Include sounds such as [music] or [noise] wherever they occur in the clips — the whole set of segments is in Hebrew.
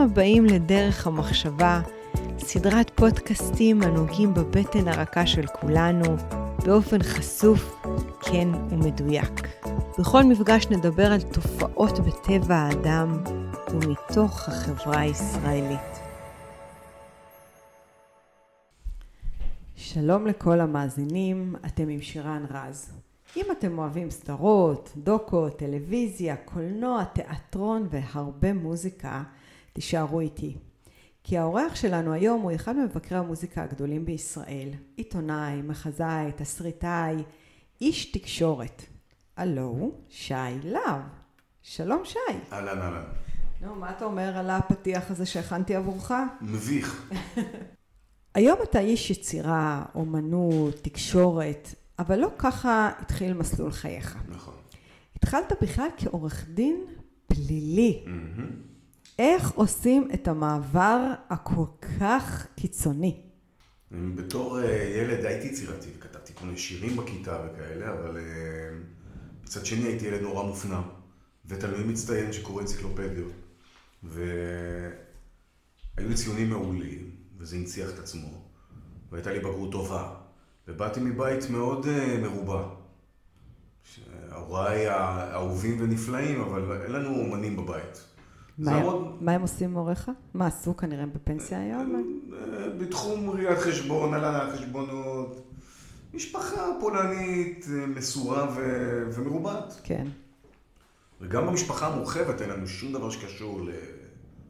הבאים לדרך המחשבה, סדרת פודקאסטים הנוגעים בבטן הרכה של כולנו, באופן חשוף, כן ומדויק. בכל מפגש נדבר על תופעות בטבע האדם ומתוך החברה הישראלית. שלום לכל המאזינים, אתם עם שירן רז. אם אתם אוהבים סדרות, דוקו, טלוויזיה, קולנוע, תיאטרון והרבה מוזיקה, תישארו איתי. כי האורח שלנו היום הוא אחד ממבקרי המוזיקה הגדולים בישראל. עיתונאי, מחזאי, תסריטאי, איש תקשורת. הלו, שי להב. שלום שי. אהלן אהלן. נו, מה אתה אומר על הפתיח הזה שהכנתי עבורך? מביך. [laughs] היום אתה איש יצירה, אומנות, תקשורת, אבל לא ככה התחיל מסלול חייך. נכון. התחלת בכלל כעורך דין פלילי. מהמם. איך עושים את המעבר הכל כך קיצוני? בתור אה, ילד הייתי יצירתי וכתבתי כל מיני שירים בכיתה וכאלה, אבל אה, מצד שני הייתי ילד נורא מופנם, ותלמיד מצטיין שקורא אנציקלופדיות. והיו לי ציונים מעולים, וזה הנציח את עצמו, והייתה לי בגרות טובה, ובאתי מבית מאוד אה, מרובע. הוריי האהובים ונפלאים, אבל אין לנו אומנים בבית. מה, הם עושים מוריך? מה עשו כנראה בפנסיה היום? אה, בתחום ראיית חשבון, הלנת חשבונות, משפחה פולנית, אה, מסורה ומרובעת. כן. וגם במשפחה המורחבת אין לנו שום דבר שקשור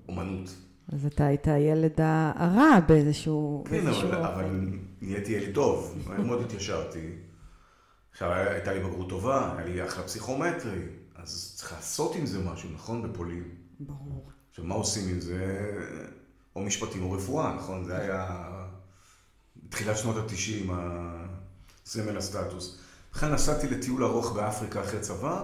לאומנות. אז אתה היית הילד הרע באיזשהו... כן, באיזשהו אבל. אבל נהייתי ילד טוב, מאוד התיישרתי. עכשיו, הייתה לי בגרות טובה, היה לי אחלה פסיכומטרי, אז צריך לעשות עם זה משהו, נכון? בפולין. ברור. עכשיו, מה עושים עם זה? או משפטים או רפואה, נכון? זה היה בתחילת שנות התשעים, סמל הסטטוס. לכן נסעתי לטיול ארוך באפריקה אחרי צבא,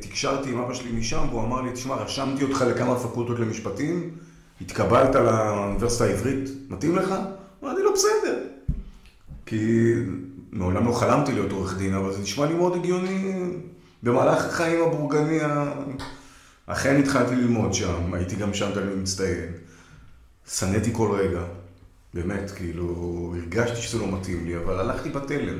תקשרתי עם אבא שלי משם, והוא אמר לי, תשמע, רשמתי אותך לכמה פקולטות למשפטים, התקבלת לאוניברסיטה העברית, מתאים לך? אמרתי לו, בסדר. כי מעולם לא חלמתי להיות עורך דין, אבל זה נשמע לי מאוד הגיוני. במהלך החיים הבורגני, אכן התחלתי ללמוד שם, הייתי גם שם תלמיד מצטיין. שנאתי כל רגע, באמת, כאילו, הרגשתי שזה לא מתאים לי, אבל הלכתי בתלם.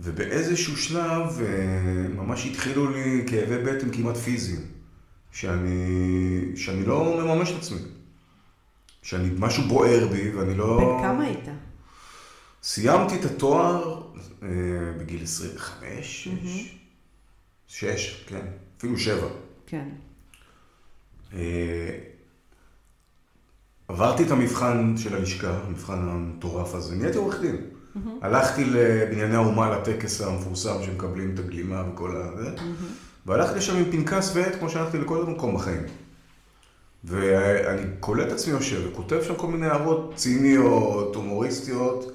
ובאיזשהו שלב אה, ממש התחילו לי כאבי בטן כמעט פיזיים, שאני, שאני לא מממש את עצמי. שאני, משהו בוער בי ואני לא... בן כמה היית? סיימתי את התואר אה, בגיל 25, 6, 6, כן, אפילו 7. כן. אה, עברתי את המבחן של הלשכה, המבחן המטורף הזה, נהייתי עורך דין. הלכתי לבנייני האומה לטקס המפורסם שמקבלים את הגלימה וכל הזה, והלכתי לשם עם פנקס ועט כמו שהלכתי לכל מקום בחיים. ואני קולט את עצמי יושב וכותב שם כל מיני הערות ציניות, הומוריסטיות,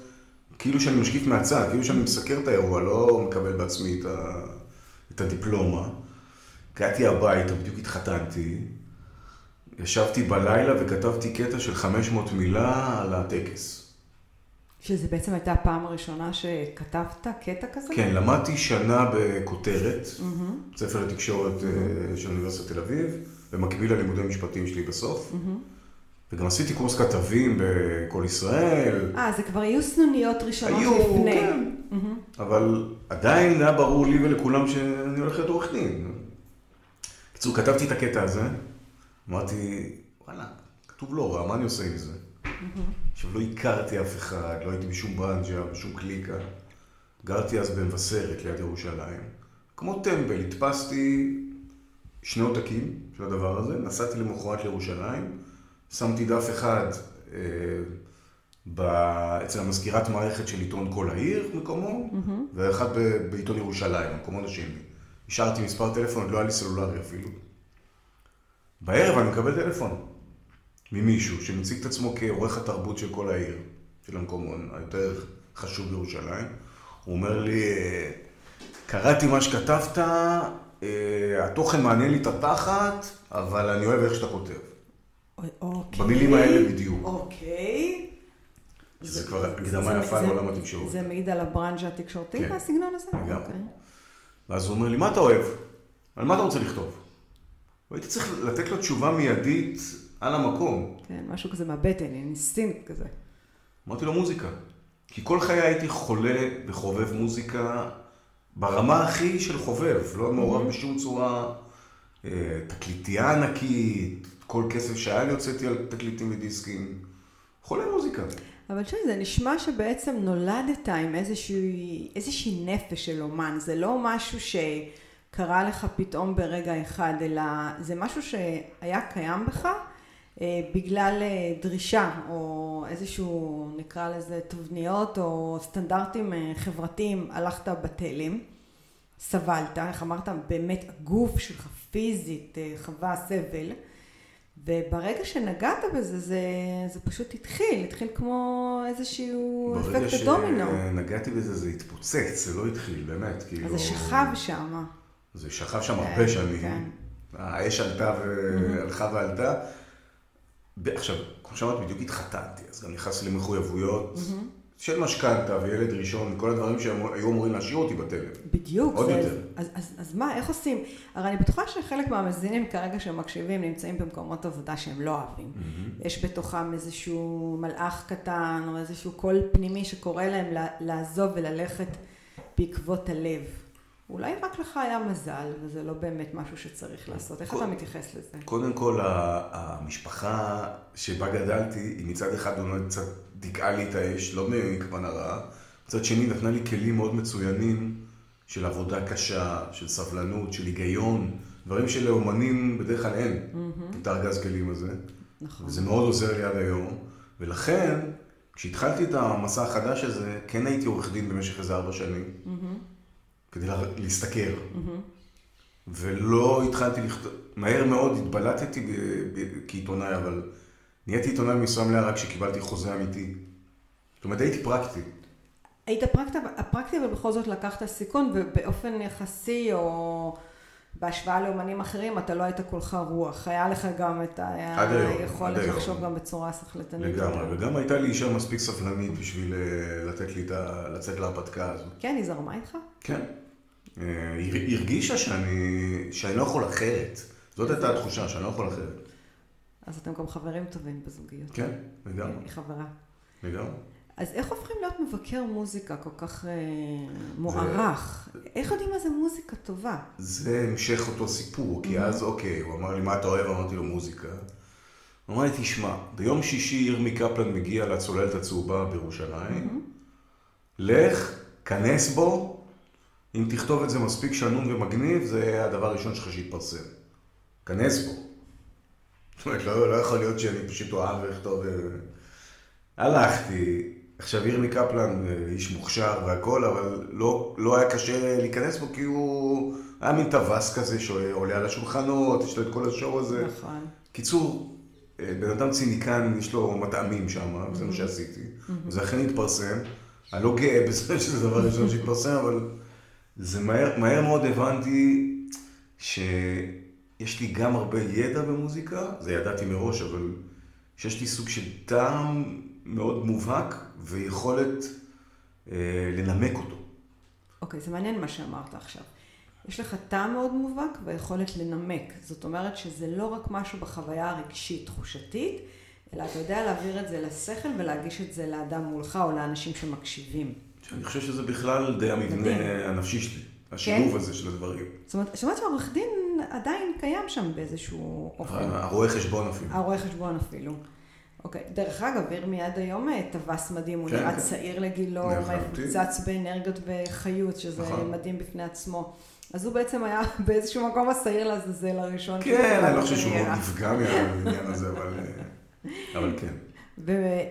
כאילו שאני משקיף מהצד, כאילו שאני מסקר את האירוע, לא מקבל בעצמי את, ה... את הדיפלומה. הגעתי הביתה, בדיוק התחתנתי, ישבתי בלילה וכתבתי קטע של 500 מילה על הטקס. שזה בעצם הייתה הפעם הראשונה שכתבת קטע כזה? כן, למדתי שנה בכותרת, ספר לתקשורת אה, של אוניברסיטת תל אביב, במקביל ללימודי משפטים שלי בסוף. וגם עשיתי קורס כתבים ב"קול ישראל", אה, זה כבר היו סנוניות ראשונות היו, לפני. כן. אבל עדיין היה ברור לי ולכולם שאני הולך להיות עורך דין. בקיצור, כתבתי את הקטע הזה, אמרתי, וואלה, כתוב לא רע, מה אני עושה עם זה? עכשיו, לא הכרתי אף אחד, לא הייתי בשום ברנג'ה, בשום קליקה. גרתי אז במבשרת, ליד ירושלים. כמו טמבל, הדפסתי שני עותקים של הדבר הזה, נסעתי למחרת לירושלים, שמתי דף אחד אה, ב... אצל המזכירת מערכת של עיתון כל העיר, מקומו, ואחד ב... בעיתון ירושלים, המקומות השני. השארתי מספר טלפון, עוד לא היה לי סלולרי אפילו. בערב אני מקבל טלפון ממישהו שמציג את עצמו כעורך התרבות של כל העיר, של המקומון היותר חשוב בירושלים. הוא אומר לי, אה, קראתי מה שכתבת, אה, התוכן מעניין לי את התחת, אבל אני אוהב איך שאתה כותב. אוקיי. במילים האלה בדיוק. אוקיי. שזה כבר הקדמה יפה לעולם התקשורת. זה מעיד על הברנז'ה התקשורתית, כן. הסגנון הזה? לגמרי. ואז הוא אומר לי, מה אתה אוהב? על מה אתה רוצה לכתוב? והייתי צריך לתת לו תשובה מיידית על המקום. כן, משהו כזה מהבטן, אינסטינקט כזה. אמרתי לו מוזיקה. כי כל חיי הייתי חולה וחובב מוזיקה ברמה הכי של חובב, לא מעורב בשום צורה. אה, תקליטייה ענקית, כל כסף שהיה לי הוצאתי על תקליטים ודיסקים. חולה מוזיקה. אבל תשמעי, זה נשמע שבעצם נולדת עם איזושהי, איזושהי נפש של אומן. זה לא משהו שקרה לך פתאום ברגע אחד, אלא זה משהו שהיה קיים בך אה, בגלל אה, דרישה, או איזשהו, נקרא לזה, תבניות או סטנדרטים אה, חברתיים, הלכת בתלם, סבלת, איך אמרת, באמת הגוף שלך פיזית חווה סבל. וברגע שנגעת בזה, זה, זה פשוט התחיל, התחיל כמו איזשהו אפקט הדומינו. ברגע שנגעתי בזה, זה התפוצץ, זה לא התחיל, באמת, כאילו... אז זה שכב שם. זה שכב שם כן, הרבה שנים. כן. האש עלתה והלכה ועלתה. עכשיו, כמו שאמרת, בדיוק התחתנתי, אז גם נכנסתי למחויבויות. של משכנתה וילד ראשון, כל הדברים שהם היו אמורים להשאיר אותי בתלם. בדיוק. עוד זה, יותר. אז, אז, אז מה, איך עושים? הרי אני בטוחה שחלק מהמאזינים כרגע שמקשיבים נמצאים במקומות עבודה שהם לא אוהבים. Mm-hmm. יש בתוכם איזשהו מלאך קטן או איזשהו קול פנימי שקורא להם לעזוב וללכת בעקבות הלב. אולי רק לך היה מזל, וזה לא באמת משהו שצריך לעשות. איך אתה מתייחס לזה? קודם כל, המשפחה שבה גדלתי, היא מצד אחד קצת דיכאה לי את האש, לא מכוונה רעה. מצד שני, נתנה לי כלים מאוד מצוינים של עבודה קשה, של סבלנות, של היגיון, דברים שלאומנים בדרך כלל אין, את הארגז כלים הזה. נכון. וזה מאוד עוזר לי עד היום. ולכן, כשהתחלתי את המסע החדש הזה, כן הייתי עורך דין במשך איזה ארבע שנים. כדי להשתכר. Mm-hmm. ולא התחלתי לכתוב, מהר מאוד התבלטתי כעיתונאי, אבל נהייתי עיתונאי במשרה מלאה רק כשקיבלתי חוזה אמיתי. זאת אומרת, הייתי פרקטי. היית פרקטי, אבל בכל זאת לקחת סיכון, ובאופן יחסי, או בהשוואה לאומנים אחרים, אתה לא היית כולך רוח. היה לך גם את היכולת לחשוב גם בצורה סחלטנית. לגמרי, וגם הייתה לי אישה מספיק סבלנית בשביל אה, לתת לי את ה... לצאת להרפתקה הזו. כן, היא זרמה איתך? כן. אה, היא הרגישה שאני, שאני לא יכול אחרת. זאת הייתה התחושה, שאני לא יכול אחרת. אז אתם גם חברים טובים בזוגיות. כן, לגמרי. היא חברה. לגמרי. אז איך הופכים להיות מבקר מוזיקה כל כך אה, מוערך? זה... איך יודעים מה זה מוזיקה טובה? זה המשך אותו סיפור, כי. אז אוקיי, הוא אמר לי, מה אתה אוהב? אמרתי לו, מוזיקה. הוא אמר לי, תשמע, ביום שישי ירמי קפלן מגיע לצוללת הצהובה בירושלים. לך, כנס בו, אם תכתוב את זה מספיק שנון ומגניב, זה הדבר הראשון שלך שיתפרסם. כנס בו. זאת אומרת, לא, לא יכול להיות שאני פשוט אוהב ואכתוב... אה, הלכתי, עכשיו ירמי קפלן אה, איש מוכשר והכל, אבל לא, לא היה קשה להיכנס בו כי הוא היה מין טווס כזה שעולה על השולחנות, יש לו את כל השואו הזה. נכון. קיצור, אה, בן אדם ציניקן, יש לו מטעמים שם, mm-hmm. וזה מה שעשיתי. Mm-hmm. וזה אכן התפרסם. אני לא גאה בזה [laughs] שזה דבר ראשון שהתפרסם, אבל זה מהר, מהר מאוד הבנתי שיש לי גם הרבה ידע במוזיקה, זה ידעתי מראש, אבל שיש לי סוג של טעם מאוד מובהק ויכולת אה, לנמק אותו. אוקיי, okay, זה מעניין מה שאמרת עכשיו. יש לך טעם מאוד מובהק ויכולת לנמק. זאת אומרת שזה לא רק משהו בחוויה הרגשית, תחושתית, אלא אתה יודע להעביר את זה לשכל ולהגיש את זה לאדם מולך או לאנשים שמקשיבים. אני חושב שזה בכלל די המבנה הנפשי שלי, השילוב כן? הזה של הדברים. זאת אומרת, זאת אומרת שהעורך דין עדיין קיים שם באיזשהו אופן. הרואה חשבון אפילו. הרואה חשבון אפילו. אוקיי, דרך אגב, ירמי עד היום אה, טווס מדהים, הוא כן, נראה כן. צעיר לגילו, מפוצץ באנרגיות וחיות, שזה נכון. מדהים בפני עצמו. אז הוא בעצם היה [laughs] באיזשהו מקום השעיר לעזאזל הראשון. כן, אני לא חושב שהוא מאוד נפגע מהעניין הזה, אבל, אה, אבל כן.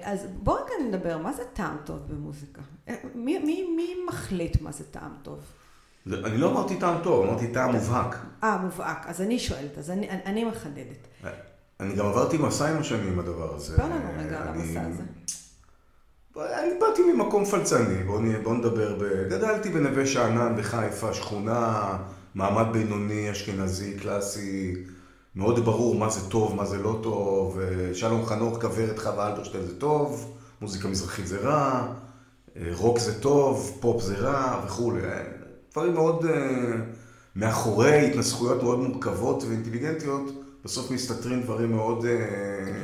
אז בואו רגע נדבר, מה זה טעם טוב במוזיקה? אה, מי, מי, מי מחליט מה זה טעם טוב? אני לא אמרתי טעם טוב, אמרתי טעם מובהק. אה, מובהק. אז אני שואלת, אז אני, אני מחדדת. אני גם עברתי מסע עם השנים עם הדבר הזה. ספר לנו רגע על המסע הזה. אני באתי ממקום פלצני, בואו בוא נדבר, ב... גדלתי בנווה שאנן בחיפה, שכונה, מעמד בינוני, אשכנזי, קלאסי, מאוד ברור מה זה טוב, מה זה לא טוב, שלום חנוך, כוורת חווה אלברשטיין זה טוב, מוזיקה מזרחית זה רע, רוק זה טוב, פופ זה רע וכולי. דברים מאוד, מאחורי התנסחויות מאוד מורכבות ואינטליגנטיות, בסוף מסתתרים דברים מאוד... אה,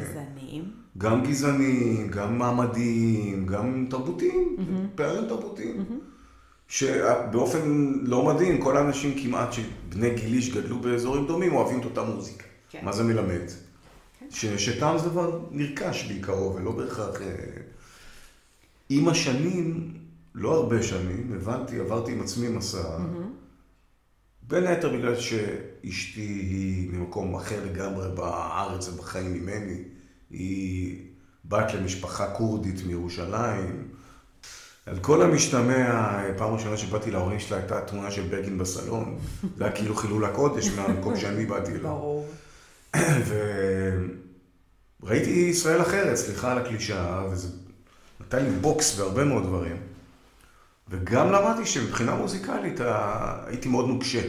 גזעניים. גם גזעניים, גם מעמדיים, גם תרבותיים, mm-hmm. פערים תרבותיים. Mm-hmm. שבאופן לא מדהים, כל האנשים כמעט שבני גילי שגדלו באזורים דומים אוהבים את אותה מוזיקה. כן. מה זה מלמד? כן. ש, שטעם זה דבר נרכש בעיקרו ולא בהכרח... אה, עם השנים, לא הרבה שנים, הבנתי, עברתי עם עצמי מסע, mm-hmm. בין היתר בגלל שאשתי היא ממקום אחר לגמרי בארץ ובחיים ממני, היא בת למשפחה כורדית מירושלים. על כל המשתמע, פעם ראשונה שבאתי להורים שלה הייתה תמונה של בגין בסלון. [laughs] זה היה כאילו חילול הקודש מהמקום שאני באתי אליו. ברור. [clears throat] וראיתי ישראל אחרת, סליחה על הקלישאה, וזה נתן לי בוקס בהרבה מאוד דברים. וגם למדתי שמבחינה מוזיקלית הייתי מאוד נוקשה.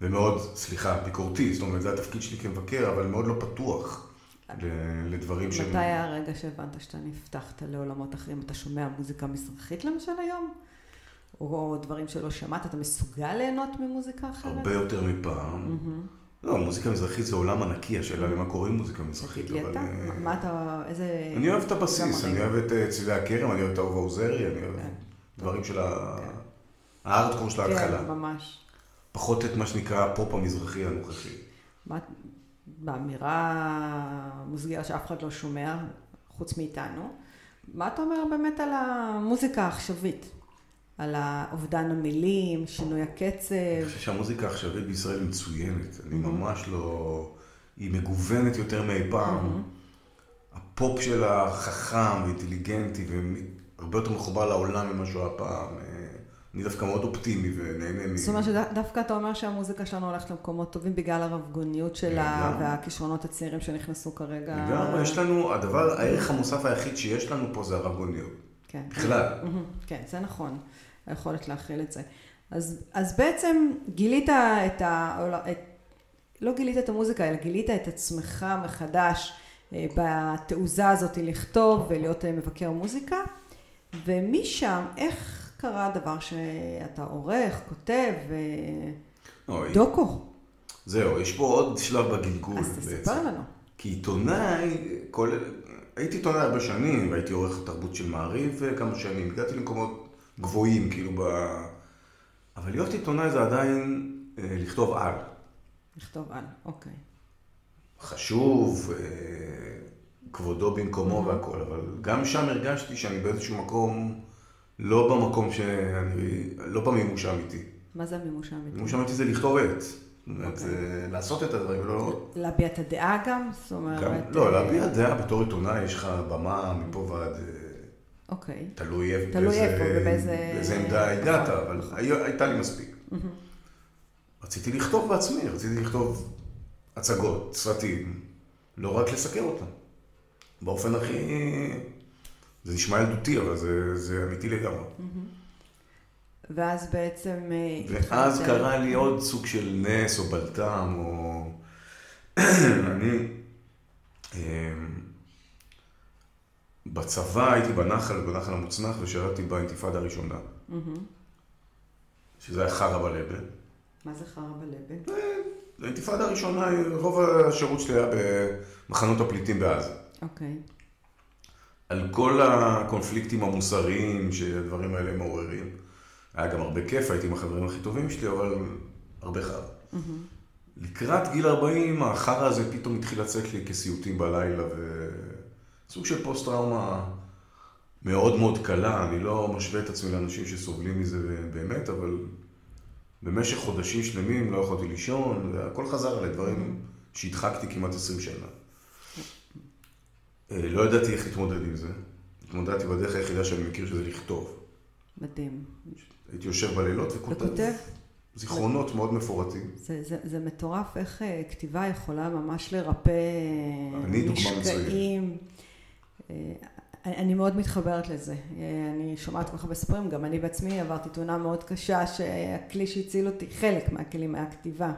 ומאוד, סליחה, ביקורתי, זאת אומרת, זה התפקיד שלי כמבקר, אבל מאוד לא פתוח. לדברים שהם... מתי היה הרגע שהבנת שאתה נפתחת לעולמות אחרים? אתה שומע מוזיקה מזרחית למשל היום? או דברים שלא שמעת, אתה מסוגל ליהנות ממוזיקה אחרת? הרבה יותר מפעם. לא, מוזיקה מזרחית זה עולם ענקי, השאלה למה קוראים מוזיקה מזרחית, אבל... אתה, אה, מה אתה, איזה... אני אוהב את הבסיס, אני אוהב את אה, צבעי הכרם, אני אוהב את אהובה עוזרי, אני אוהב כן. דברים של כן. הארדקור של ההתחלה. כן, ממש. פחות את מה שנקרא הפופ המזרחי הנוכחי. באמירה מוסגרת שאף אחד לא שומע, חוץ מאיתנו. מה אתה אומר באמת על המוזיקה העכשווית? על האובדן המילים, שינוי הקצב? אני חושב שהמוזיקה העכשווית בישראל מצוינת. אני. ממש לא... היא מגוונת יותר מאי פעם. Mm-hmm. הפופ שלה חכם ואינטליגנטי והרבה יותר מחובר לעולם ממה שהוא היה פעם. אני דווקא מאוד אופטימי ונהנה מ... זאת אומרת שדווקא אתה אומר שהמוזיקה שלנו הולכת למקומות טובים בגלל הרבגוניות שלה והכישרונות הצעירים שנכנסו כרגע. לגמרי, יש לנו, הדבר, הערך המוסף היחיד שיש לנו פה זה הרבגוניות. כן. בכלל. כן, זה נכון, היכולת להכיל את זה. אז, אז בעצם גילית את ה... את, לא גילית את המוזיקה, אלא גילית את עצמך מחדש אה, בתעוזה הזאת לכתוב ולהיות אה, מבקר מוזיקה, ומשם, איך... קרה דבר שאתה עורך, כותב, דוקו. זהו, יש פה עוד שלב בגלגול אז תספר לנו. כי עיתונאי, כל... הייתי עיתונאי הרבה שנים, והייתי עורך תרבות של מעריב כמה שנים, הגעתי למקומות גבוהים, כאילו ב... אבל להיות עיתונאי זה עדיין אה, לכתוב על. לכתוב על, אוקיי. חשוב, אה, כבודו במקומו mm-hmm. והכל, אבל גם שם הרגשתי שאני באיזשהו מקום... לא במקום שאני, לא במימוש האמיתי. מה זה המימוש האמיתי? מימוש האמיתי זה לכתוב עט. זאת אומרת, אוקיי. לעשות את הדברים, לא... להביע את הדעה גם? זאת אומרת... לא, להביע דעה בתור עיתונאי, יש לך במה מפה ועד... אה, אוקיי. תלוי איפה. באיזה עמדה הגעת, אבל נכון. הייתה לי מספיק. רציתי לכתוב בעצמי, רציתי לכתוב הצגות, סרטים, לא רק לסקר אותם. באופן הכי... זה נשמע ילדותי, אבל זה, זה אמיתי לגמרי. ואז בעצם... אה, ואז קרה לי עוד סוג של נס או בלטם, או... אני... אמ, בצבא הייתי בנחל, בנחל המוצנח, ושירתי באינתיפאדה הראשונה. שזה היה חרא בלבן. מה זה חרא בלבן? האינתיפאדה הראשונה, רוב השירות שלי היה במחנות הפליטים בעזה. אוקיי. על כל הקונפליקטים המוסריים שהדברים האלה מעוררים. היה גם הרבה כיף, הייתי עם החברים הכי טובים שלי, אבל הרבה חרא. Mm-hmm. לקראת גיל 40, החרא הזה פתאום התחיל לצאת לי כסיוטים בלילה, וסוג של פוסט-טראומה מאוד מאוד קלה. אני לא משווה את עצמי לאנשים שסובלים מזה באמת, אבל במשך חודשים שלמים לא יכולתי לישון, והכל חזר עלי דברים שהדחקתי כמעט 20 שנה. אה, לא ידעתי איך להתמודד עם זה. התמודדתי בדרך היחידה שאני מכיר שזה לכתוב. מדהים. הייתי יושב בלילות וכותב. וכותב? זיכרונות זה... מאוד מפורטים. זה, זה, זה מטורף איך אה, כתיבה יכולה ממש לרפא משקעים. אה, אני מאוד מתחברת לזה. אני שומעת כל כך הרבה סיפורים, גם אני בעצמי עברתי תאונה מאוד קשה שהכלי שהציל אותי, חלק מהכלים מהכתיבה.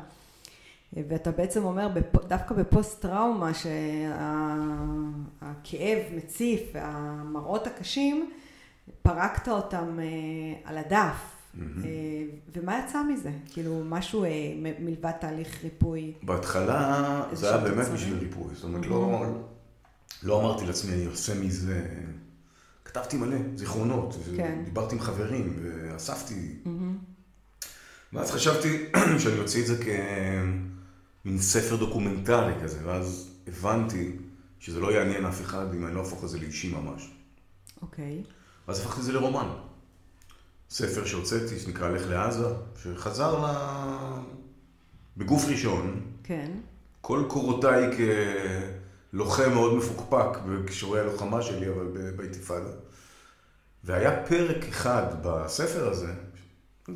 ואתה בעצם אומר, דווקא בפוסט טראומה שהכאב מציף והמראות הקשים, פרקת אותם אה, על הדף אה, ומה יצא מזה? כאילו, משהו אה, מלבד תהליך ריפוי. בהתחלה זה היה באמת תוצרים? בשביל ריפוי, זאת אומרת, לא, לא אמרתי לעצמי, אני עושה מזה... כתבתי מלא זיכרונות, כן. דיברתי עם חברים, ואספתי. ואז חשבתי [clears throat] שאני אוציא את זה כמין ספר דוקומנטרי כזה, ואז הבנתי שזה לא יעניין אף אחד אם אני לא אהפוך את זה לאישי ממש. אוקיי. ואז הפכתי את זה לרומן. ספר שהוצאתי, שנקרא לך לעזה, שחזר ל... בגוף ראשון, כן. כל קורותיי כלוחם מאוד מפוקפק בכישורי הלוחמה שלי, אבל באינתיפאדה. והיה פרק אחד בספר הזה,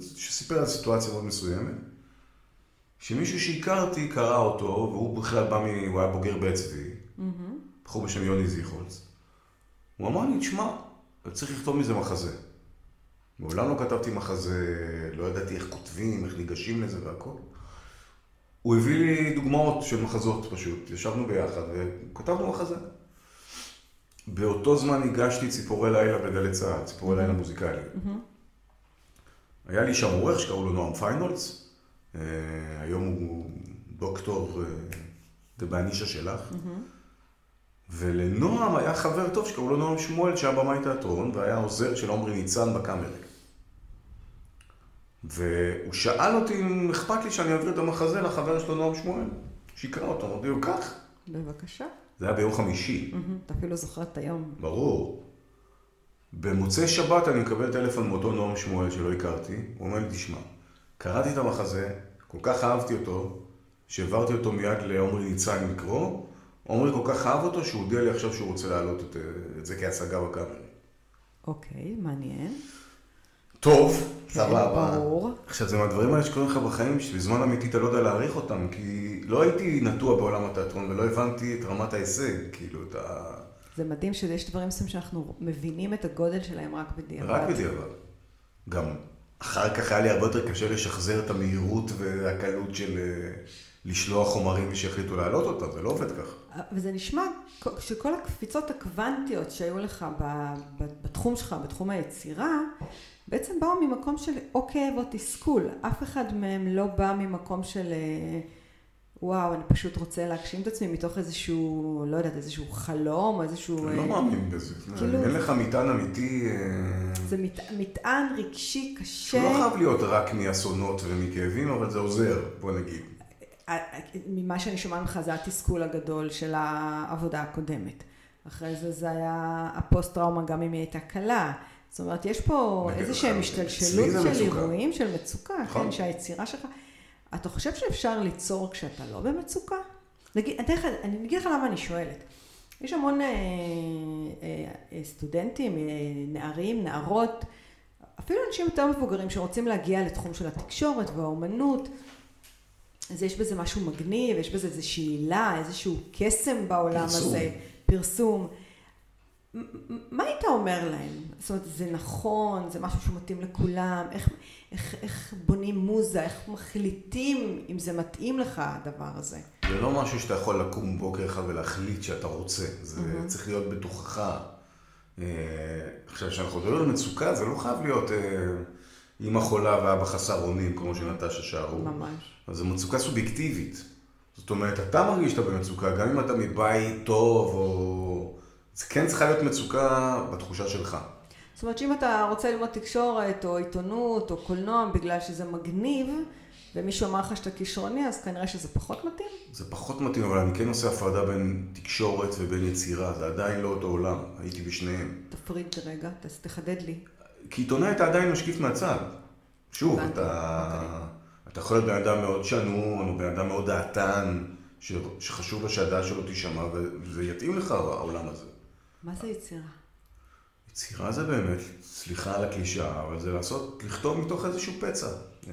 שסיפר על סיטואציה מאוד מסוימת, שמישהו שהכרתי קרא אותו, והוא בכלל בא מ... הוא היה בוגר בית צבי, בחור בשם יוני זיכולץ. הוא אמר לי, תשמע, צריך לכתוב מזה מחזה. מעולם לא כתבתי מחזה, לא ידעתי איך כותבים, איך ניגשים לזה והכל. הוא הביא לי דוגמאות של מחזות פשוט, ישבנו ביחד וכתבנו מחזה. באותו זמן הגשתי ציפורי לילה בגלי צה"ל, ציפורי לילה מוזיקליים. היה לי שם עורך שקראו לו נועם פיינולץ, אה, היום הוא דוקטור אה, זה בנישה שלך. ולנועם היה חבר טוב שקראו לו נועם שמואל, שהיה במאי תיאטרון, והיה עוזר של עמרי ניצן בקאמרי. והוא שאל אותי אם אכפת לי שאני אעביר את המחזה לחבר שלו נועם שמואל, שיקרא אותו, אמרתי לו, קח. בבקשה. זה היה ביום חמישי, מהמם. אתה אפילו זוכר את היום. ברור. במוצאי שבת אני מקבל טלפון מאותו נועם שמואל שלא הכרתי, הוא אומר לי, תשמע, קראתי את המחזה, כל כך אהבתי אותו, שהעברתי אותו מיד לעומרי ניצן לקרוא, עומרי כל כך אהב אותו שהוא הודיע לי עכשיו שהוא רוצה להעלות את, את זה כהצגה בקאמרי. אוקיי, מעניין. טוב, סבבה. ברור. עכשיו, זה מהדברים האלה שקורים לך בחיים, שבזמן אמיתי אתה לא יודע להעריך אותם, כי לא הייתי נטוע בעולם התיאטרון ולא הבנתי את רמת ההישג, כאילו, את ה... זה מדהים שיש דברים מסוימים שאנחנו מבינים את הגודל שלהם רק בדיעבד. רק בדיעבד. גם אחר כך היה לי הרבה יותר קשה לשחזר את המהירות והקלות של אה, לשלוח חומרים ושיחליטו להעלות אותם, זה לא עובד ככה. וזה נשמע שכל הקפיצות הקוונטיות שהיו לך בתחום שלך, בתחום היצירה, בעצם באו ממקום של או כאב או תסכול. אף אחד מהם לא בא ממקום של אה, וואו, אני פשוט רוצה להגשים את עצמי מתוך איזשהו, לא יודעת, איזשהו חלום איזשהו... לא אה, מאמין בזה. כאילו- אין לך מטען אמיתי, אה, זה מת, מטען רגשי קשה. לא חייב להיות רק מאסונות ומכאבים, אבל זה עוזר, בוא נגיד. ממה שאני שומעת ממך זה התסכול הגדול של העבודה הקודמת. אחרי זה זה היה הפוסט-טראומה גם אם היא הייתה קלה. זאת אומרת, יש פה איזה שהם השתלשלות של. אירועים, של מצוקה, נכון. כן, שהיצירה שלך... אתה חושב שאפשר ליצור כשאתה לא במצוקה? נגיד, אני, אני אגיד לך למה אני שואלת. יש המון אה, אה, אה, סטודנטים, אה, נערים, נערות, אפילו אנשים יותר מבוגרים שרוצים להגיע לתחום של התקשורת והאומנות. אז יש בזה משהו מגניב, יש בזה איזושהי עילה, איזשהו קסם בעולם פרסום. הזה, פרסום. מה היית אומר להם? זאת אומרת, זה נכון, זה משהו שמתאים לכולם, איך, איך, איך בונים מוזה, איך מחליטים אם זה מתאים לך הדבר הזה? זה לא משהו שאתה יכול לקום בוקר אחד ולהחליט שאתה רוצה, זה צריך להיות בתוכך. אה, עכשיו, כשאנחנו מדברים על מצוקה, זה לא חייב להיות אה, אימא חולה ואבא חסר אונים, כמו שנטשה שרו. ממש. אז זו מצוקה סובייקטיבית. זאת אומרת, אתה מרגיש שאתה במצוקה, גם אם אתה מבית טוב, או... זה כן צריכה להיות מצוקה בתחושה שלך. זאת אומרת שאם אתה רוצה ללמוד תקשורת או עיתונות או קולנוע בגלל שזה מגניב ומישהו אמר לך שאתה כישרוני אז כנראה שזה פחות מתאים? זה פחות מתאים, אבל אני כן עושה הפרדה בין תקשורת ובין יצירה, זה עדיין לא אותו עולם, הייתי בשניהם. תפריד רגע, תחדד לי. כי עיתונאי אתה עדיין משקיף מהצד. שוב, אתה, אוקיי. אתה יכול להיות בן אדם מאוד שנון, או בן אדם מאוד דעתן, ש, שחשוב לו שהדעה שלו תישמע, וזה יתאים לך העולם הזה. מה זה יצירה? יצירה זה באמת, סליחה על הקלישאה, אבל זה לעשות, לכתוב מתוך איזשהו פצע. אה,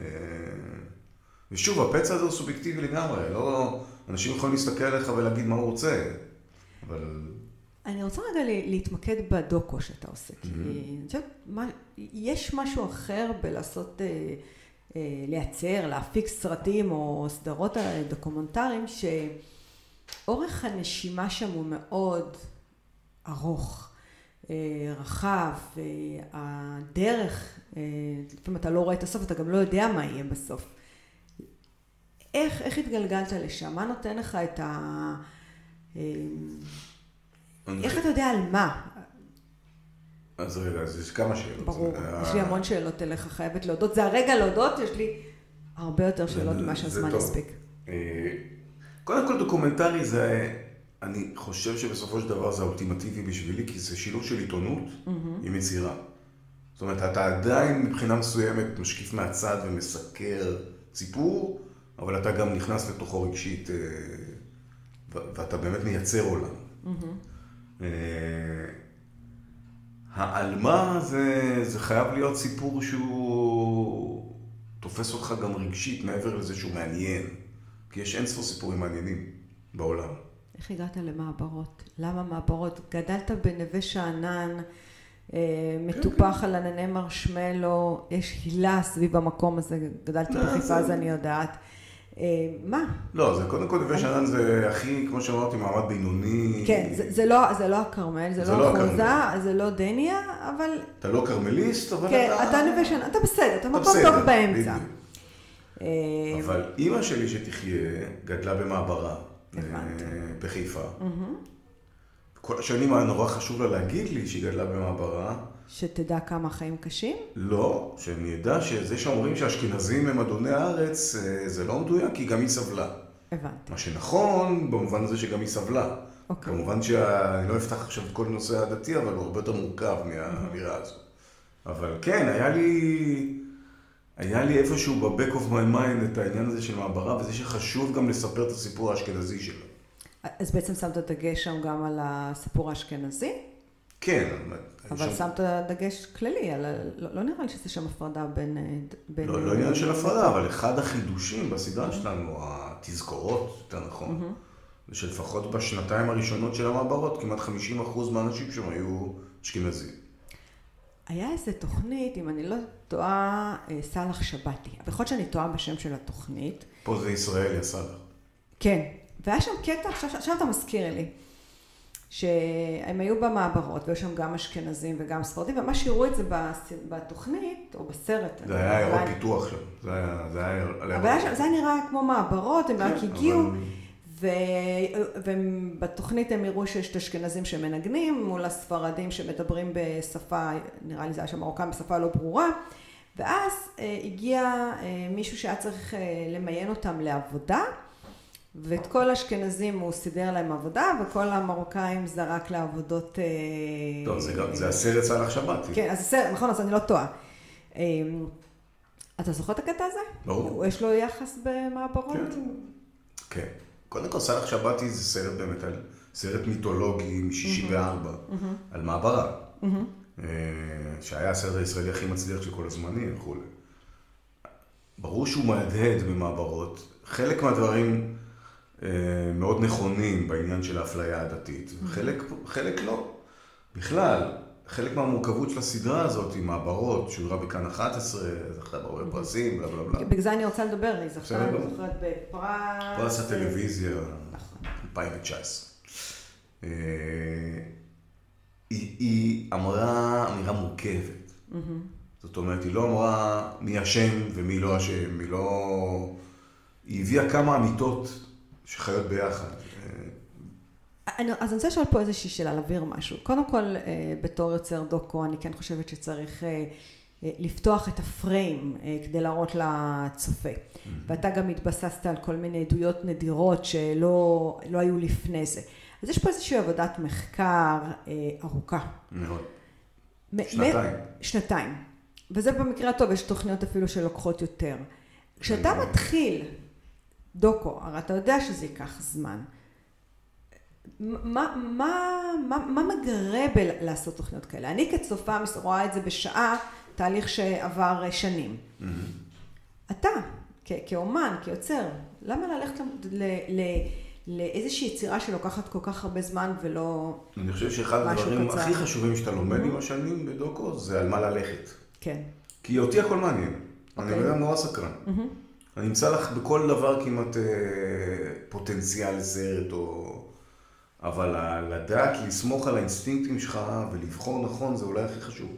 ושוב, הפצע הזה הוא סובייקטיבי לגמרי, לא... אנשים יכולים להסתכל עליך ולהגיד מה הוא רוצה, אבל... אני רוצה רגע להתמקד בדוקו שאתה עושה, כי אני חושבת, יש משהו אחר בלעשות, אה, אה, לייצר, להפיק סרטים או סדרות דוקומנטריים, שאורך הנשימה שם הוא מאוד ארוך. רחב, הדרך, לפעמים אתה לא רואה את הסוף, אתה גם לא יודע מה יהיה בסוף. איך, איך התגלגלת לשם? מה נותן לך את ה... איך אתה יודע על מה? אז רגע, אז יש כמה שאלות. ברור, יש לי המון שאלות אליך, חייבת להודות. זה הרגע להודות, יש לי הרבה יותר שאלות ממה שהזמן יספיק. קודם כל דוקומנטרי זה, אני חושב שבסופו של דבר זה האולטימטיבי בשבילי, כי זה שילוב של עיתונות עם יצירה. זאת אומרת, אתה עדיין מבחינה מסוימת משקיף מהצד ומסקר סיפור, אבל אתה גם נכנס לתוכו רגשית, ואתה באמת מייצר עולם. העלמה זה, זה חייב להיות סיפור שהוא תופס אותך גם רגשית מעבר לזה שהוא מעניין. כי יש אין ספור סיפורים מעניינים בעולם. איך הגעת למעברות? למה מעברות? גדלת בנווה שאנן, אה, מטופח על ענני מרשמלו, יש הילה סביב המקום הזה, גדלתי בחיפה אז אני יודעת. אה, מה? לא, זה קודם כל נווה שאנן זה הכי, כמו שאמרתי, מעמד בינוני. כן, זה לא הכרמל, זה לא אחוזה, זה לא דניה, אבל... אתה לא כרמליסט, אבל אתה... כן, אתה נווה שאנן, אתה בסדר, אתה מקום טוב באמצע. אה, אבל אימא שלי שתחיה, גדלה במעברה. בחיפה. כל השנים היה נורא חשוב לה להגיד לי שהיא גדלה במעברה. שתדע כמה חיים קשים? לא, שאני אדע שזה שאומרים שהאשכנזים הם אדוני הארץ, זה לא מדויק, כי גם היא סבלה. הבנתי. מה שנכון, במובן הזה שגם היא סבלה. אוקיי. כמובן שאני לא אפתח עכשיו את כל נושא הדתי, אבל הוא הרבה יותר מורכב מהאמירה הזו. אבל כן, היה לי... היה לי איפשהו ב-back of my mind את העניין הזה של מעברה, וזה שחשוב גם לספר את הסיפור האשכנזי שלו. אז בעצם שמת דגש שם גם על הסיפור האשכנזי? כן. אבל שם... שמת דגש כללי, על... לא, לא נראה לי שזה שם הפרדה בין... בין לא, לא עניין של הפרדה, אבל אחד החידושים בסדרה שלנו, התזכורות, יותר נכון, זה שלפחות בשנתיים הראשונות של המעברות, כמעט 50% מהאנשים שם היו אשכנזים. היה איזה תוכנית, אם אני לא טועה, סאלח שבתי. יכול להיות שאני טועה בשם של התוכנית. פה זה ישראל, יא סאלח. כן. והיה שם קטע, עכשיו, עכשיו אתה מזכיר לי, שהם היו במעברות, והיו שם גם אשכנזים וגם ספרדים, ומה שהראו את זה בתוכנית, או בסרט. זה היה עיירות פיתוח שם. זה היה... זה היה... אבל זה היה נראה כמו מעברות, הם רק הגיעו. אבל... ובתוכנית הם הראו שיש את האשכנזים שמנגנים מול הספרדים שמדברים בשפה, נראה לי זה היה שם מרוקאים בשפה לא ברורה, ואז הגיע מישהו שהיה צריך למיין אותם לעבודה, ואת כל האשכנזים הוא סידר להם עבודה, וכל המרוקאים זרק לעבודות... טוב, זה גם, זה הסרט סאלח שבתי. כן, אז הסרט, נכון, אז אני לא טועה. אתה זוכר את הקטע הזה? ברור. יש לו יחס במעברות? כן. קודם כל, סאלח שבתי זה סרט באמת, סרט מיתולוגי מ-64, על מעברה. שהיה הסרט הישראלי הכי מצליח של כל הזמנים וכולי. ברור שהוא מהדהד במעברות. חלק מהדברים מאוד נכונים בעניין של האפליה הדתית, וחלק לא. בכלל, חלק מהמורכבות של הסדרה הזאת עם מעברות, שודרה בכאן 11, זכתה בהרבה פרסים, בלה בלה בלה. בגלל זה אני רוצה לדבר, היא זכתה, אני זוכרת בפרס... פרס הטלוויזיה, 2019. היא אמרה אמירה מורכבת. זאת אומרת, היא לא אמרה מי אשם ומי לא אשם, היא לא... היא הביאה כמה אמיתות שחיות ביחד. אז אני רוצה לשאול פה איזושהי שאלה, להבהיר משהו. קודם כל, בתור יוצר דוקו, אני כן חושבת שצריך לפתוח את הפריים כדי להראות לצופה. ואתה גם התבססת על כל מיני עדויות נדירות שלא היו לפני זה. אז יש פה איזושהי עבודת מחקר ארוכה. מאוד. שנתיים. שנתיים. וזה במקרה הטוב, יש תוכניות אפילו שלוקחות יותר. כשאתה מתחיל דוקו, הרי אתה יודע שזה ייקח זמן. מה, מה, מה, מה מגרה בלעשות תוכניות כאלה? אני כצופה רואה את זה בשעה, תהליך שעבר שנים. אתה, כאומן, כיוצר, למה ללכת לאיזושהי יצירה שלוקחת כל כך הרבה זמן ולא קצר? אני חושב שאחד הדברים הכי חשובים שאתה לומד עם השנים בדוקו, זה על מה ללכת. כן. כי אותי הכל מעניין. אני בן אדם נורא סקרן. אני אמצא לך בכל דבר כמעט פוטנציאל סרט או... אבל לדעת לסמוך על האינסטינקטים שלך ולבחור נכון זה אולי הכי חשוב.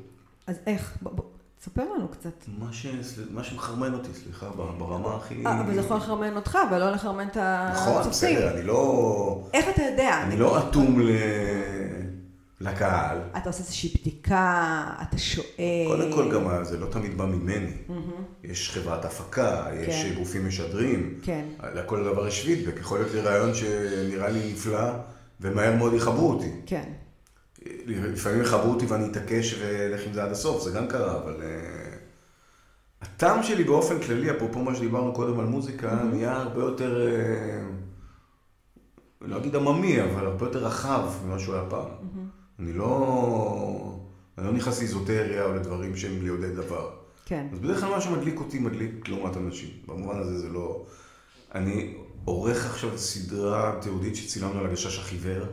אז איך? בוא, בוא, תספר לנו קצת. מה, ש... מה שמחרמן אותי, סליחה, ברמה הכי... אה, אבל זה יכול לחרמן אותך, ולא לחרמן את נכון, הצופים. בסדר, אני לא... איך אתה יודע? אני לא אטום ל... לקהל. אתה עושה איזושהי בדיקה, אתה שואל. קודם כל גם זה לא תמיד בא ממני. יש חברת הפקה, יש כן. גופים משדרים. כן. לכל דבר יש פידבק. יכול להיות לי רעיון שנראה לי נפלא, ומהר מאוד יכבו אותי. כן. לפעמים יכבו אותי ואני אתעקש ואלך עם זה עד הסוף, זה גם קרה, אבל... אה, הטעם שלי באופן כללי, אפרופו מה שדיברנו קודם על מוזיקה, נהיה הרבה יותר, אה, לא אגיד עממי, אבל הרבה יותר רחב ממה שהוא היה פעם. אני לא... אני לא נכנס לאיזוטריה או לדברים שהם ליודעי דבר. כן. אז בדרך כלל מה שמדליק אותי מדליק לעומת אנשים. במובן הזה זה לא... אני עורך עכשיו סדרה תיעודית שצילמנו על הגשש החיוור,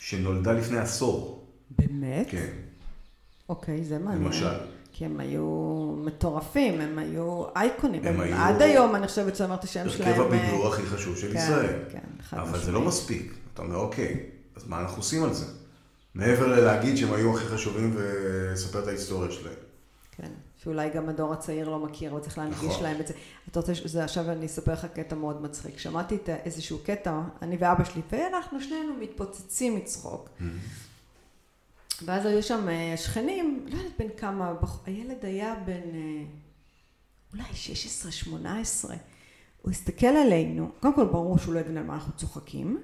שנולדה לפני עשור. באמת? כן, אוקיי, זה מעניין. למשל. כי הם היו מטורפים, הם היו אייקונים. הם הם היו- עד היום, אני חושבת שאמרת השם שלהם. הרכב אה, הבידור הכי חשוב של כן, ישראל. כן, חד אבל זה. לא מספיק. אתה אומר, אוקיי, אז מה אנחנו עושים על זה? מעבר ללהגיד שהם היו הכי חשובים ולספר את ההיסטוריה שלהם. שאולי גם הדור הצעיר לא מכיר, אבל צריך להנגיש נכון. להם את זה. אתה רוצה, שזה, עכשיו אני אספר לך קטע מאוד מצחיק. שמעתי את איזשהו קטע, אני ואבא שלי, ואנחנו שנינו מתפוצצים מצחוק. ואז היו שם אה, שכנים, לא יודעת בן כמה, הילד היה בן אה, אולי 16-18. הוא הסתכל עלינו, קודם כל ברור שהוא לא הבין על מה אנחנו צוחקים,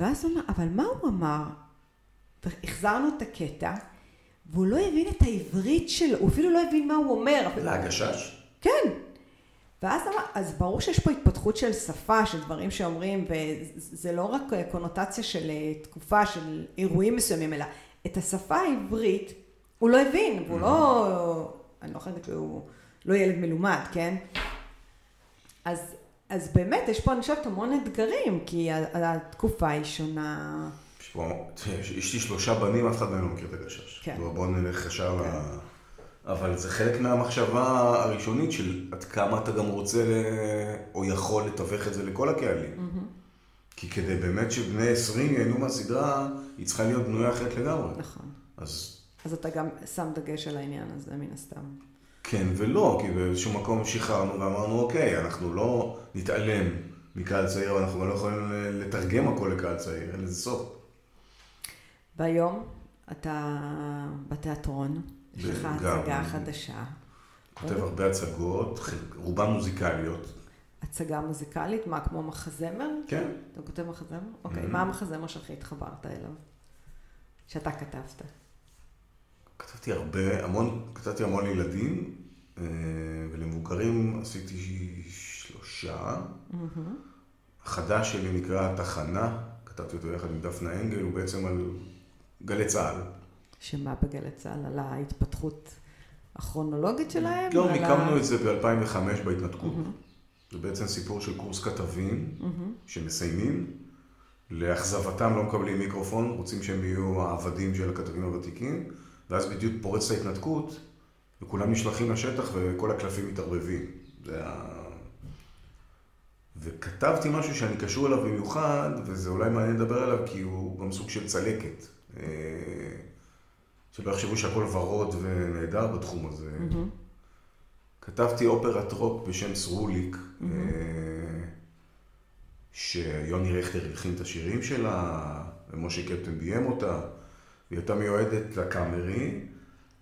ואז הוא אמר, אבל מה הוא אמר? והחזרנו את הקטע, והוא לא הבין את העברית שלו, הוא אפילו לא הבין מה הוא אומר. להגשש? כן. ואז אמר, אז ברור שיש פה התפתחות של שפה, של דברים שאומרים, וזה לא רק קונוטציה של אה, תקופה, של אירועים מסוימים, אלא את השפה העברית הוא לא הבין, והוא לא, אני לא חושבת שהוא לא ילד מלומד, כן? אז, אז באמת, יש פה, אני חושבת, המון אתגרים, כי התקופה היא שונה. יש פה, יש לי שלושה בנים, אף אחד מהם לא מכיר את הגשש. כן. בואו נלך ישר ל... אבל זה חלק מהמחשבה הראשונית של עד כמה אתה גם רוצה ל- או יכול לתווך את זה לכל הקהלים. כי כדי באמת שבני 20 ייהנו מהסדרה, היא צריכה להיות בנויה אחרת לגמרי. נכון. אז אז אתה גם שם דגש על העניין הזה, מן הסתם. כן ולא, כי באיזשהו מקום שחררנו ואמרנו, אוקיי, אנחנו לא נתעלם מקהל צעיר, אנחנו לא יכולים לתרגם הכל לקהל צעיר, אין לזה סוף. והיום אתה בתיאטרון, יש לך. הצגה חדשה, כותב הרבה הצגות, רובן מוזיקליות. הצגה מוזיקלית, מה, כמו מחזמר? כן. אתה כותב מחזמר? אוקיי, Mhm. מה המחזמר שהכי התחברת אליו? שאתה כתבת. כתבתי הרבה, המון, כתבתי המון לילדים, אה, ולמבוגרים עשיתי שלושה. החדש שלי נקרא התחנה, כתבתי אותו יחד עם דפנה אנגל, הוא בעצם על גלי צה"ל. שמה בגלי צה"ל? על ההתפתחות הכרונולוגית שלהם? לא, מיקמנו ה- את זה ב-2005 בהתנתקות. מהמם, זה בעצם סיפור של קורס כתבים מהמם. שמסיימים, לאכזבתם לא מקבלים מיקרופון, רוצים שהם יהיו העבדים של הכתבים הוותיקים, ואז בדיוק פורצת ההתנתקות, וכולם נשלחים לשטח וכל הקלפים מתערבבים. זה ה... וכתבתי משהו שאני קשור אליו במיוחד, וזה אולי מעניין לדבר עליו, כי הוא גם סוג של צלקת. אה, שלא יחשבו שהכל ורוד ונהדר בתחום הזה. מהמם. כתבתי אופרת רוק בשם סרוליק, Mm-hmm. אה, שיוני רכטר הלחין את השירים שלה, ומשה קפטן ביים אותה, והיא הייתה מיועדת לקאמרי,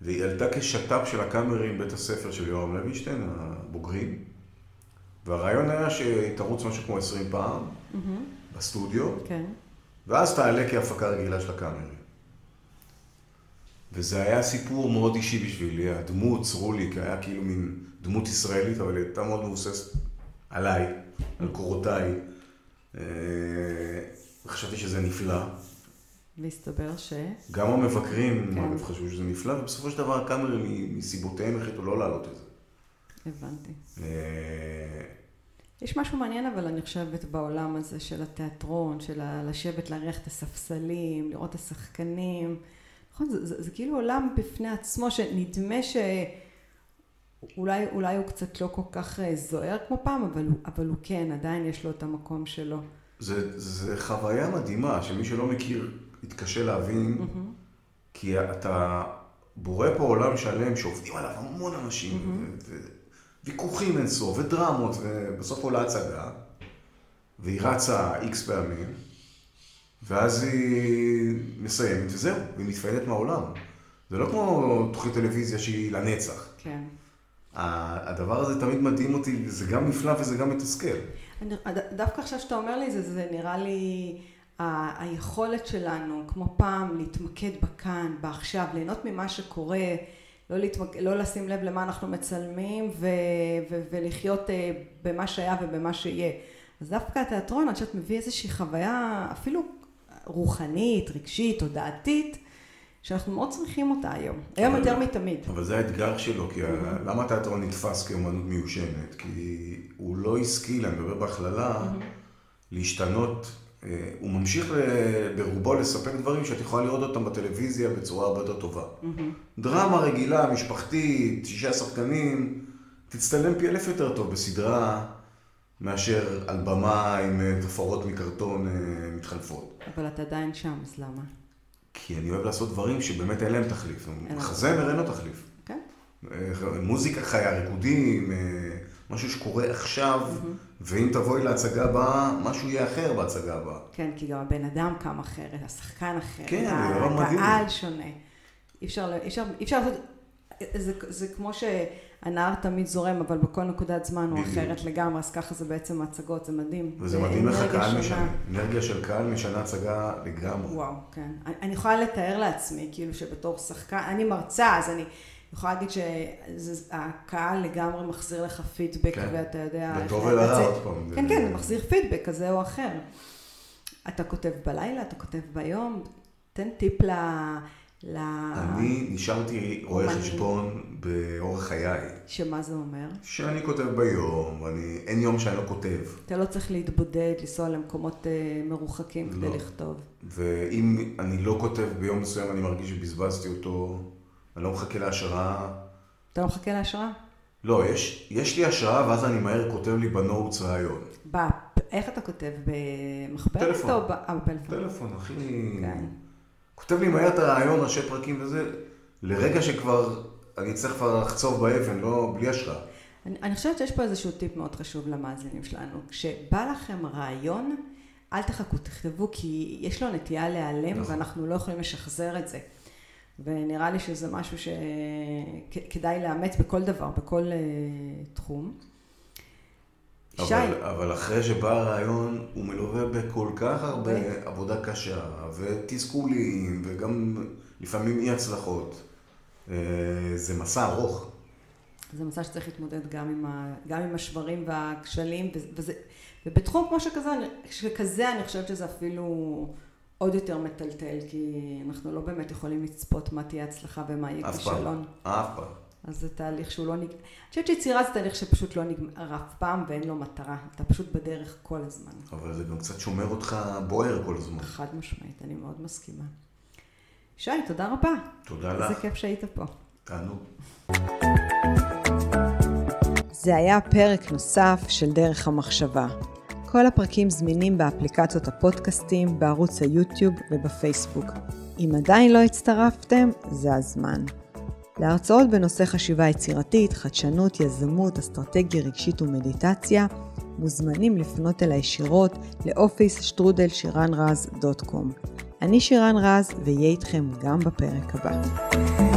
והיא עלתה כשת"פ של הקאמרי עם בית הספר של יורם לוינשטיין, הבוגרים, והרעיון היה שהיא תרוץ משהו כמו 20 פעם מהמם. בסטודיו, כן. ואז תעלה כהפקה רגילה של הקאמרי. וזה היה סיפור מאוד אישי בשבילי, הדמות, סרוליק, היה כאילו מין דמות ישראלית, אבל היא הייתה מאוד מבוססת עליי, על קורותיי. אה, חשבתי שזה נפלא. והסתבר ש... גם המבקרים, כן. אגב, חשבו שזה נפלא, ובסופו של דבר הקאמרי מסיבותיהם החליטו לא להעלות את זה. הבנתי. אה, יש משהו מעניין אבל אני חושבת בעולם הזה של התיאטרון, של לשבת להריח את הספסלים, לראות את השחקנים. נכון, זה, זה, זה כאילו עולם בפני עצמו שנדמה שאולי אולי הוא קצת לא כל כך אה, זוהר כמו פעם, אבל אבל הוא כן, עדיין יש לו את המקום שלו. זה, זה חוויה מדהימה, שמי שלא מכיר יתקשה להבין, mm-hmm. כי אתה בורא פה עולם שלם שעובדים עליו המון אנשים, mm-hmm. ויכוחים אינסוף, ודרמות, ובסוף עולה הצגה, והיא רצה איקס פעמים, ואז היא מסיימת, וזהו, והיא מתפעלת מהעולם. זה לא כמו תוכנית טלוויזיה שהיא לנצח. כן. הדבר הזה תמיד מדהים אותי, זה גם נפלא וזה גם מתסכל. דווקא עכשיו שאתה אומר לי זה, זה נראה לי ה, היכולת שלנו, כמו פעם, להתמקד בכאן, בעכשיו, ליהנות ממה שקורה, לא, להתמק... לא לשים לב למה אנחנו מצלמים ו... ו... ולחיות אה, במה שהיה ובמה שיהיה. אז דווקא התיאטרון, עד שאת מביא איזושהי חוויה אפילו רוחנית, רגשית, תודעתית, שאנחנו מאוד צריכים אותה היום, היום יותר מתמיד. אבל זה האתגר שלו, כי. למה התיאטרון נתפס כאומנות מיושנת? כי הוא לא השכיל, אני מדבר בהכללה, mm-hmm. להשתנות, אה, הוא ממשיך ברובו לספק דברים שאת יכולה לראות אותם בטלוויזיה בצורה הרבה יותר טובה. Mm-hmm. דרמה רגילה, משפחתית, שישה שחקנים, תצטלם פי אלף יותר טוב בסדרה. מאשר על במה עם אה, תפאורות מקרטון אה, מתחלפות. אבל אתה עדיין שם, אז למה? כי אני אוהב לעשות דברים שבאמת אין להם תחליף. מחזמר אין לו תחליף. כן. מוזיקה חיה, ריקודים, אה, משהו שקורה עכשיו, ואם תבואי להצגה הבאה, משהו יהיה אחר בהצגה הבאה. כן, כי גם הבן אדם קם אחרת, השחקן אחר, כן. הקהל שונה. אי אפשר, אי אפשר, אי אפשר לעשות, זה, זה כמו שהנהר תמיד זורם, אבל בכל נקודת זמן הוא אחרת לגמרי, אז ככה זה בעצם הצגות, זה מדהים. וזה מדהים איך הקהל משנה, אנרגיה של קהל משנה הצגה לגמרי. וואו, כן. אני, יכולה לתאר לעצמי, כאילו שבתור שחקן, אני מרצה, אז אני יכולה להגיד שהקהל לגמרי מחזיר לך פידבק, כן. ואתה יודע... בטוב ולרע עוד פעם. כן, כן, זה מחזיר פידבק כזה או אחר. אתה כותב בלילה, אתה כותב ביום, תן טיפ ל... ל... אני נשארתי רואה חשבון באורח חיי. שמה זה אומר? שאני כותב ביום, אני... אין יום שאני לא כותב. אתה לא צריך להתבודד, לנסוע למקומות uh, מרוחקים כדי לא. לכתוב. ואם אני לא כותב ביום מסוים, אני מרגיש שבזבזתי אותו, אני לא מחכה להשראה. אתה לא מחכה להשראה? לא, יש, יש לי השראה, ואז אני מהר כותב לי בנוטס רעיון. בפ, איך אתה כותב? במחברת? טלפון. או בפלאפון? טלפון, הכי... כן. כותב לי מהר את הרעיון, ראשי פרקים וזה, לרגע שכבר אני צריך כבר לחצוב באבן, לא, בלי השראה. אני, אני חושבת שיש פה איזשהו טיפ מאוד חשוב למאזינים שלנו. כשבא לכם רעיון, אל תחכו, תכתבו, כי יש לו נטייה להיעלם, נכון. ואנחנו לא יכולים לשחזר את זה. ונראה לי שזה משהו שכדאי לאמץ בכל דבר, בכל uh, תחום. אבל, שי. אבל אחרי שבא הרעיון, הוא מלווה בכל כך הרבה ו... עבודה קשה, ותסכולים, וגם לפעמים אי הצלחות. אה, זה מסע ארוך. זה מסע שצריך להתמודד גם עם, ה, גם עם השברים והכשלים, וזה, ובתחום כמו שכזה, שכזה אני חושבת שזה אפילו עוד יותר מטלטל, כי אנחנו לא באמת יכולים לצפות מה תהיה הצלחה ומה יהיה כישלון. אף פעם, אף פעם. אז זה תהליך שהוא לא נגמר. אני חושבת שיצירה זה תהליך שפשוט לא נגמר אף פעם ואין לו מטרה. אתה פשוט בדרך כל הזמן. אבל זה גם קצת שומר אותך בוער כל הזמן. חד משמעית, אני מאוד מסכימה. שי, תודה רבה. תודה לך. איזה כיף שהיית פה. תענוג. זה היה פרק נוסף של דרך המחשבה. כל הפרקים זמינים באפליקציות הפודקאסטים, בערוץ היוטיוב ובפייסבוק. אם עדיין לא הצטרפתם, זה הזמן. להרצאות בנושא חשיבה יצירתית, חדשנות, יזמות, אסטרטגיה רגשית ומדיטציה, מוזמנים לפנות אל הישירות לאופיס שטרודל שירן רז דוט קום. אני שירן רז, ואהיה איתכם גם בפרק הבא.